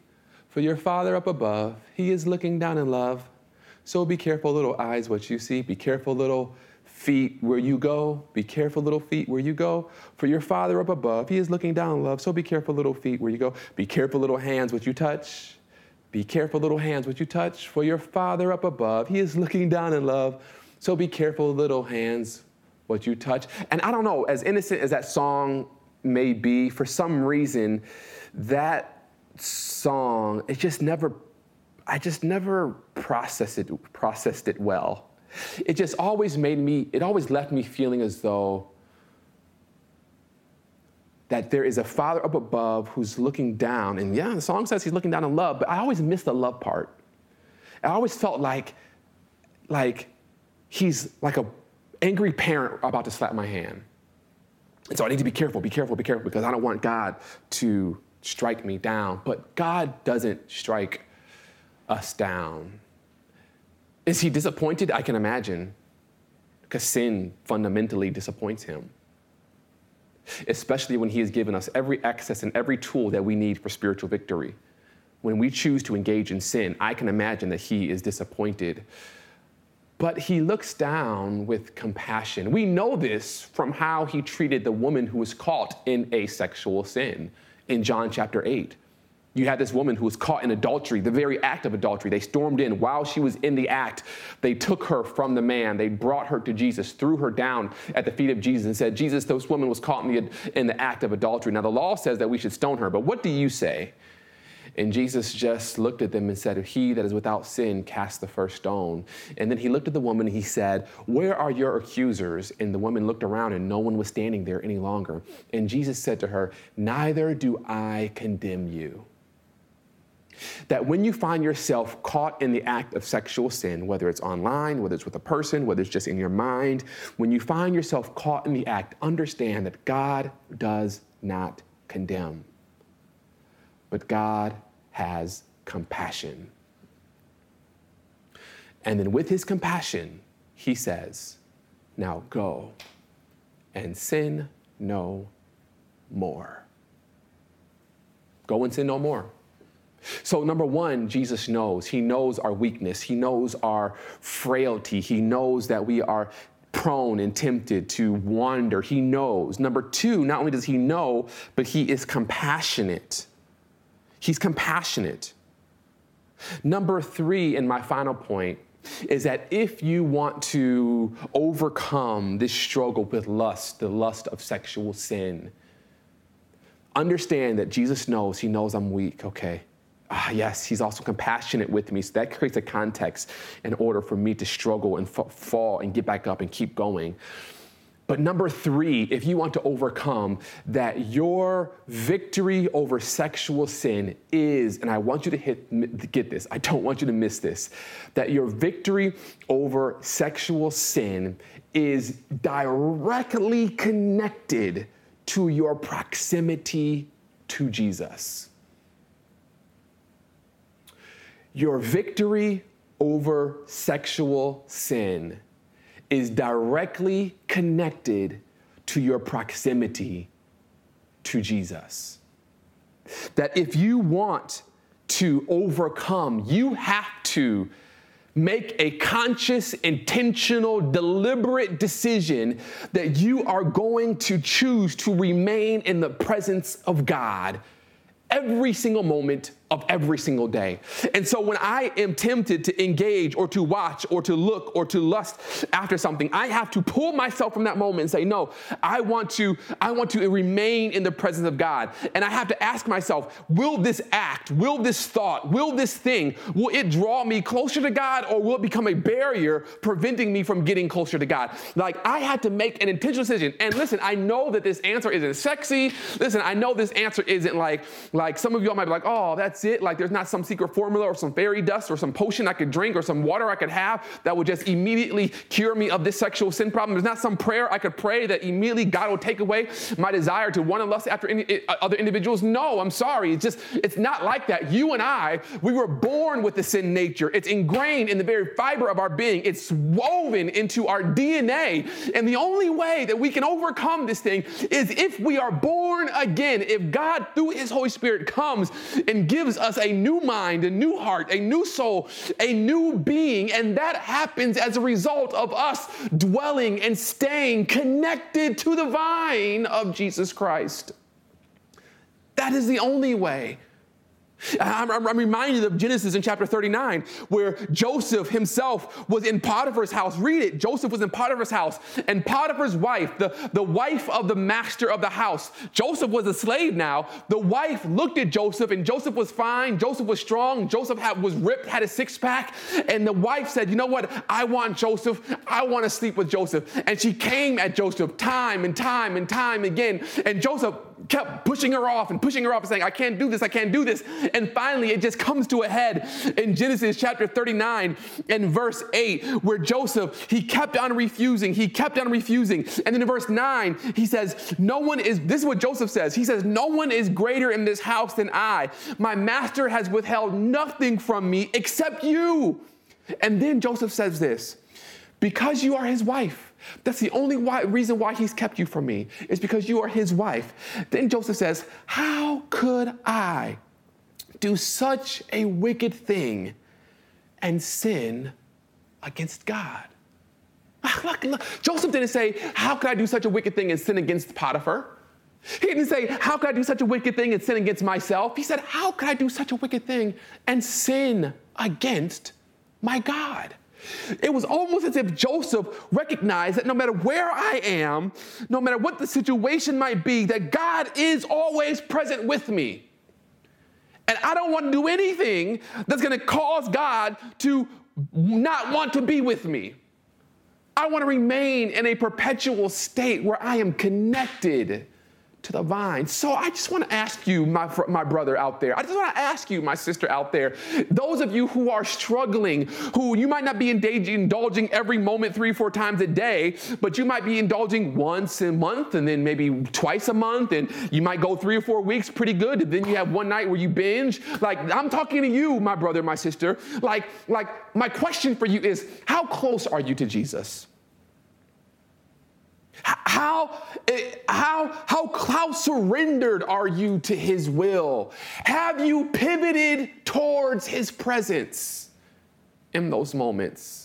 For your Father up above, he is looking down in love. So be careful, little eyes, what you see. Be careful, little feet, where you go. Be careful, little feet, where you go. For your Father up above, He is looking down in love. So be careful, little feet, where you go. Be careful, little hands, what you touch. Be careful, little hands, what you touch. For your Father up above, He is looking down in love. So be careful, little hands, what you touch. And I don't know, as innocent as that song may be, for some reason, that song, it just never I just never processed it, processed it well. It just always made me, it always left me feeling as though that there is a father up above who's looking down. And yeah, the song says he's looking down in love, but I always missed the love part. I always felt like, like he's like a angry parent about to slap my hand. And so I need to be careful, be careful, be careful, because I don't want God to strike me down. But God doesn't strike us down. Is he disappointed? I can imagine, because sin fundamentally disappoints him. Especially when he has given us every access and every tool that we need for spiritual victory. When we choose to engage in sin, I can imagine that he is disappointed. But he looks down with compassion. We know this from how he treated the woman who was caught in a sexual sin in John chapter 8. You had this woman who was caught in adultery, the very act of adultery. They stormed in while she was in the act. They took her from the man. They brought her to Jesus, threw her down at the feet of Jesus, and said, Jesus, this woman was caught in the, in the act of adultery. Now, the law says that we should stone her, but what do you say? And Jesus just looked at them and said, He that is without sin cast the first stone. And then he looked at the woman and he said, Where are your accusers? And the woman looked around and no one was standing there any longer. And Jesus said to her, Neither do I condemn you that when you find yourself caught in the act of sexual sin, whether it's online, whether it's with a person, whether it's just in your mind, when you find yourself caught in the act, understand that God does not condemn, but God has compassion. And then with his compassion, he says, Now go and sin no more. Go and sin no more. So, number one, Jesus knows. He knows our weakness. He knows our frailty. He knows that we are prone and tempted to wander. He knows. Number two, not only does he know, but he is compassionate. He's compassionate. Number three, and my final point, is that if you want to overcome this struggle with lust, the lust of sexual sin, understand that Jesus knows, he knows I'm weak, okay? Ah, yes, he's also compassionate with me. So that creates a context in order for me to struggle and f- fall and get back up and keep going. But number three, if you want to overcome, that your victory over sexual sin is, and I want you to hit, get this, I don't want you to miss this, that your victory over sexual sin is directly connected to your proximity to Jesus. Your victory over sexual sin is directly connected to your proximity to Jesus. That if you want to overcome, you have to make a conscious, intentional, deliberate decision that you are going to choose to remain in the presence of God every single moment of every single day. And so when I am tempted to engage or to watch or to look or to lust after something, I have to pull myself from that moment and say, no, I want to, I want to remain in the presence of God. And I have to ask myself, will this act, will this thought, will this thing, will it draw me closer to God or will it become a barrier preventing me from getting closer to God? Like I had to make an intentional decision. And listen, I know that this answer isn't sexy. Listen, I know this answer isn't like, like some of y'all might be like, oh, that's that's it. Like there's not some secret formula or some fairy dust or some potion I could drink or some water I could have that would just immediately cure me of this sexual sin problem. There's not some prayer I could pray that immediately God will take away my desire to want to lust after any, uh, other individuals. No, I'm sorry. It's just, it's not like that. You and I, we were born with the sin nature. It's ingrained in the very fiber of our being. It's woven into our DNA. And the only way that we can overcome this thing is if we are born again. If God, through His Holy Spirit, comes and gives gives us a new mind, a new heart, a new soul, a new being. And that happens as a result of us dwelling and staying connected to the vine of Jesus Christ. That is the only way I'm, I'm, reminded of Genesis in chapter 39, where Joseph himself was in Potiphar's house. Read it. Joseph was in Potiphar's house, and Potiphar's wife, the, the wife of the master of the house, Joseph was a slave now. The wife looked at Joseph, and Joseph was fine. Joseph was strong. Joseph had, was ripped, had a six pack. And the wife said, You know what? I want Joseph. I want to sleep with Joseph. And she came at Joseph time and time and time again. And Joseph kept pushing her off and pushing her off and saying, I can't do this, I can't do this. And finally, it just comes to a head in Genesis chapter 39 and verse 8, where Joseph, he kept on refusing, he kept on refusing. And then in verse 9, he says, No one is, this is what Joseph says. He says, No one is greater in this house than I. My master has withheld nothing from me except you. And then Joseph says this, because you are his wife that's the only why, reason why he's kept you from me, is because you are his wife. Then Joseph says, How could I do such a wicked thing and sin against God? Ah, look. Joseph didn't say, How could I do such a wicked thing and sin against Potiphar? He didn't say, How could I do such a wicked thing and sin against myself? He said, How could I do such a wicked thing and sin against my God? It was almost as if Joseph recognized that no matter where I am, no matter what the situation might be, that God is always present with me. And I don't want to do anything that's going to cause God to not want to be with me. I want to remain in a perpetual state where I am connected to the vine. So I just want to ask you, my, my brother out there, I just want to ask you, my sister out there, those of you who are struggling, who you might not be indulging every moment three, four times a day, but you might be indulging once a month and then maybe twice a month, and you might go three or four weeks pretty good, and then you have one night where you binge. Like, I'm talking to you, my brother, my sister. Like, like my question for you is, how close are you to Jesus? How, eh, how, how, how surrendered are you to His will? Have you pivoted towards His presence in those moments?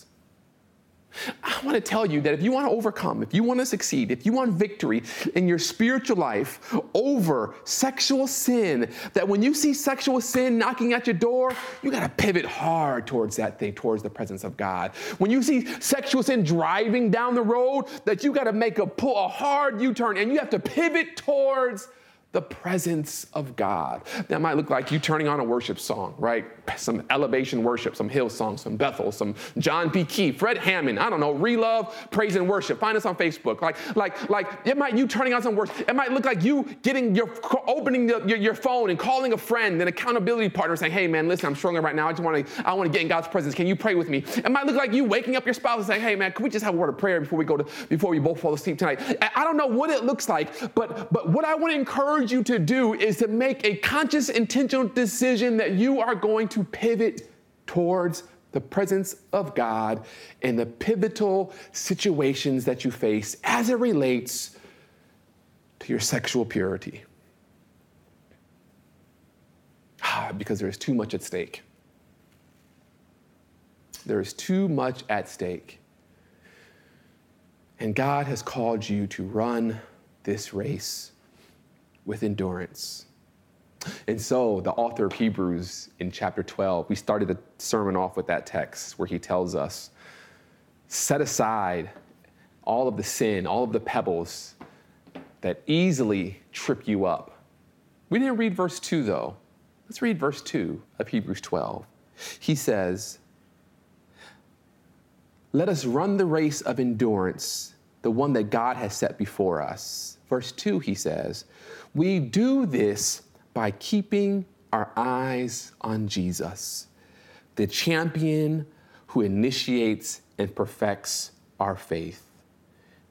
I want to tell you that if you want to overcome, if you want to succeed, if you want victory in your spiritual life over sexual sin, that when you see sexual sin knocking at your door, you got to pivot hard towards that thing, towards the presence of God. When you see sexual sin driving down the road, that you got to make a pull a hard U-turn and you have to pivot towards the presence of God. That might look like you turning on a worship song, right? Some elevation worship, some hill Hillsong, some Bethel, some John P. Kee, Fred Hammond, I don't know, Relove, Praise and Worship. Find us on Facebook. Like, like, like it might you turning on some worship. It might look like you getting your opening the, your, your phone and calling a friend, an accountability partner, saying, "Hey man, listen, I'm struggling right now. I just want to, I want to get in God's presence. Can you pray with me?" It might look like you waking up your spouse and saying, "Hey man, can we just have a word of prayer before we go to, before we both fall asleep tonight?" I don't know what it looks like, but but what I want to encourage you to do is to make a conscious, intentional decision that you are going to pivot towards the presence of God in the pivotal situations that you face as it relates to your sexual purity. Ah, because there is too much at stake. There is too much at stake. And God has called you to run this race with endurance. And so, the author of Hebrews in chapter 12, we started the sermon off with that text where he tells us set aside all of the sin, all of the pebbles that easily trip you up. We didn't read verse 2 though. Let's read verse 2 of Hebrews 12. He says, Let us run the race of endurance, the one that God has set before us. Verse 2, he says, we do this by keeping our eyes on Jesus, the champion who initiates and perfects our faith.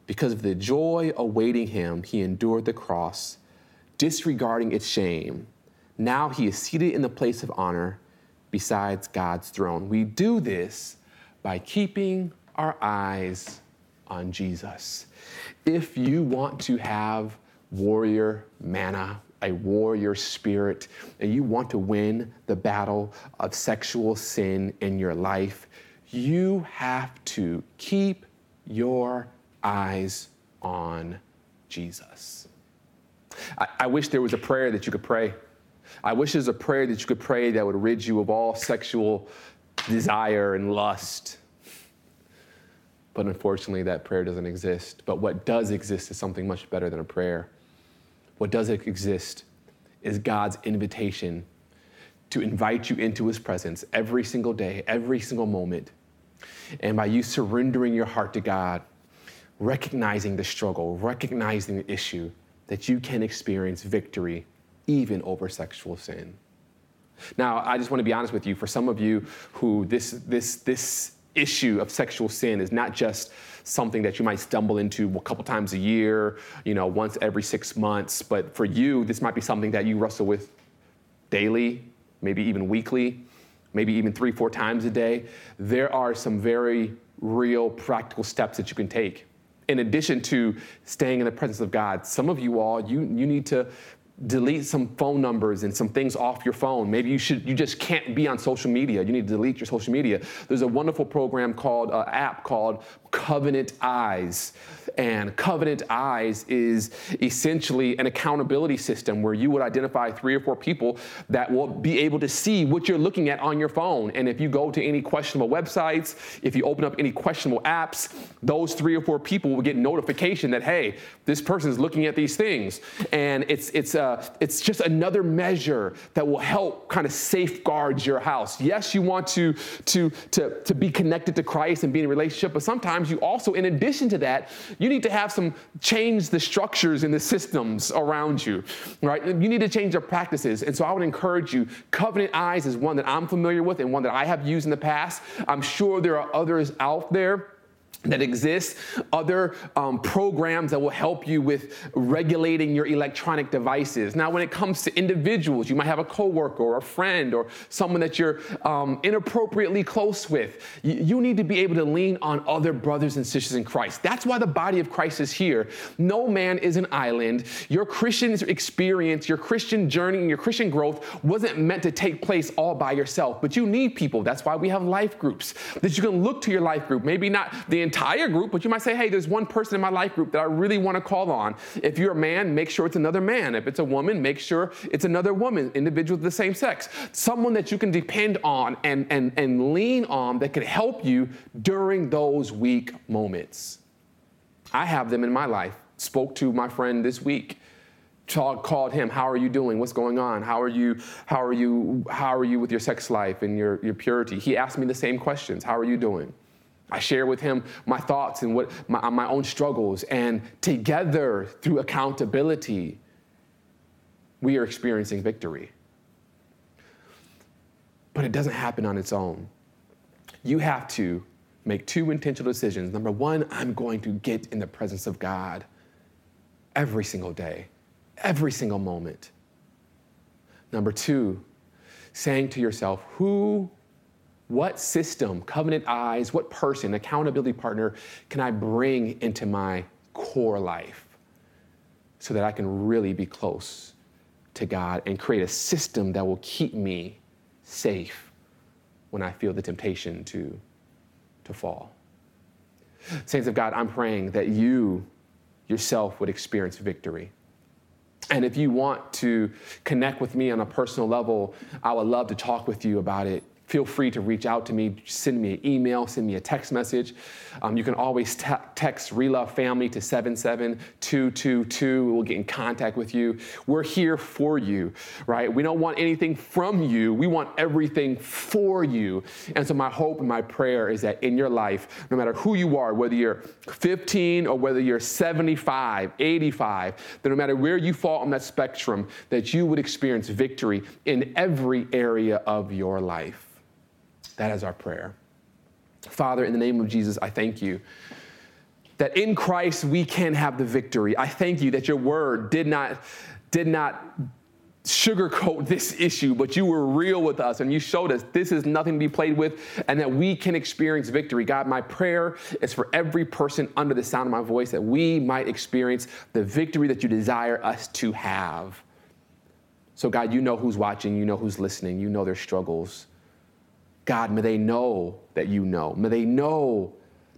Because of the joy awaiting him, he endured the cross, disregarding its shame. Now he is seated in the place of honor besides God's throne. We do this by keeping our eyes on Jesus. If you want to have warrior manna, a warrior spirit, and you want to win the battle of sexual sin in your life, you have to keep your eyes on Jesus. I, I, wish there was a prayer that you could pray. I wish there's a prayer that you could pray that would rid you of all sexual desire and lust. But unfortunately, that prayer doesn't exist. But what does exist is something much better than a prayer. What does exist is God's invitation to invite you into his presence every single day, every single moment. And by you surrendering your heart to God, recognizing the struggle, recognizing the issue, that you can experience victory even over sexual sin. Now, I just want to be honest with you. For some of you who this, this, this issue of sexual sin is not just something that you might stumble into a couple times a year, you know, once every six months. But for you, this might be something that you wrestle with daily, maybe even weekly, maybe even three, four times a day. There are some very real practical steps that you can take. In addition to staying in the presence of God, some of you all, you, you need to delete some phone numbers and some things off your phone. Maybe you should you just can't be on social media. You need to delete your social media. There's a wonderful program called uh, app called Covenant Eyes. And Covenant Eyes is essentially an accountability system where you would identify three or four people that will be able to see what you're looking at on your phone. And if you go to any questionable websites, if you open up any questionable apps, those three or four people will get notification that hey, this person is looking at these things. And it's it's uh, it's just another measure that will help kind of safeguard your house. Yes, you want to to to to be connected to Christ and be in a relationship, but sometimes you also, in addition to that, you need to have some change the structures and the systems around you, right? You need to change your practices. And so I would encourage you, Covenant Eyes is one that I'm familiar with and one that I have used in the past. I'm sure there are others out there that exists, other um, programs that will help you with regulating your electronic devices. Now, when it comes to individuals, you might have a coworker or a friend or someone that you're um, inappropriately close with. You, need to be able to lean on other brothers and sisters in Christ. That's why the body of Christ is here. No man is an island. Your Christian experience, your Christian journey, and your Christian growth wasn't meant to take place all by yourself, but you need people. That's why we have life groups that you can look to your life group. Maybe not the entire group, but you might say, hey, there's one person in my life group that I really want to call on. If you're a man, make sure it's another man. If it's a woman, make sure it's another woman, individual of the same sex. Someone that you can depend on and, and, and lean on that can help you during those weak moments. I have them in my life. Spoke to my friend this week called him, How are you doing? What's going on? How are you, how are you, how are you with your sex life and your, your purity? He asked me the same questions. How are you doing? I share with him my thoughts and what my, my own struggles, and together, through accountability, we are experiencing victory. But it doesn't happen on its own. You have to make two intentional decisions. Number one, I'm going to get in the presence of God every single day, every single moment. Number two, saying to yourself, who what system, covenant eyes, what person, accountability partner can I bring into my core life so that I can really be close to God and create a system that will keep me safe when I feel the temptation to, to fall? Saints of God, I'm praying that you yourself would experience victory. And if you want to connect with me on a personal level, I would love to talk with you about it feel free to reach out to me. Send me an email, send me a text message. Um, you can always te- text Relove Family to 77222. We'll get in contact with you. We're here for you, right? We don't want anything from you, we want everything for you. And so, my hope and my prayer is that in your life, no matter who you are, whether you're 15 or whether you're 75, 85, that no matter where you fall on that spectrum, that you would experience victory in every area of your life. That is our prayer. Father, in the name of Jesus, I thank you that in Christ we can have the victory. I thank you that your word did not, did not sugarcoat this issue, but you were real with us and you showed us this is nothing to be played with and that we can experience victory. God, my prayer is for every person under the sound of my voice that we might experience the victory that you desire us to have. So, God, you know who's watching, you know who's listening, you know their struggles. God, may they know that you know. May they know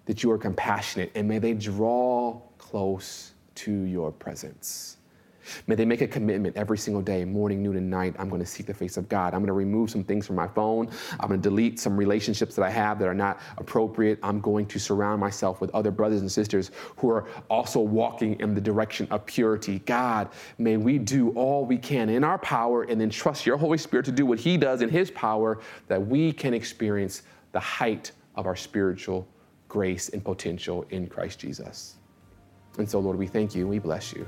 that you are compassionate, and may they draw close to your presence. May they make a commitment every single day, morning, noon, and night. I'm going to seek the face of God. I'm going to remove some things from my phone. I'm going to delete some relationships that I have that are not appropriate. I'm going to surround myself with other brothers and sisters who are also walking in the direction of purity. God, may we do all we can in our power and then trust your Holy Spirit to do what He does in His power that we can experience the height of our spiritual grace and potential in Christ Jesus. And so, Lord, we thank you and we bless you.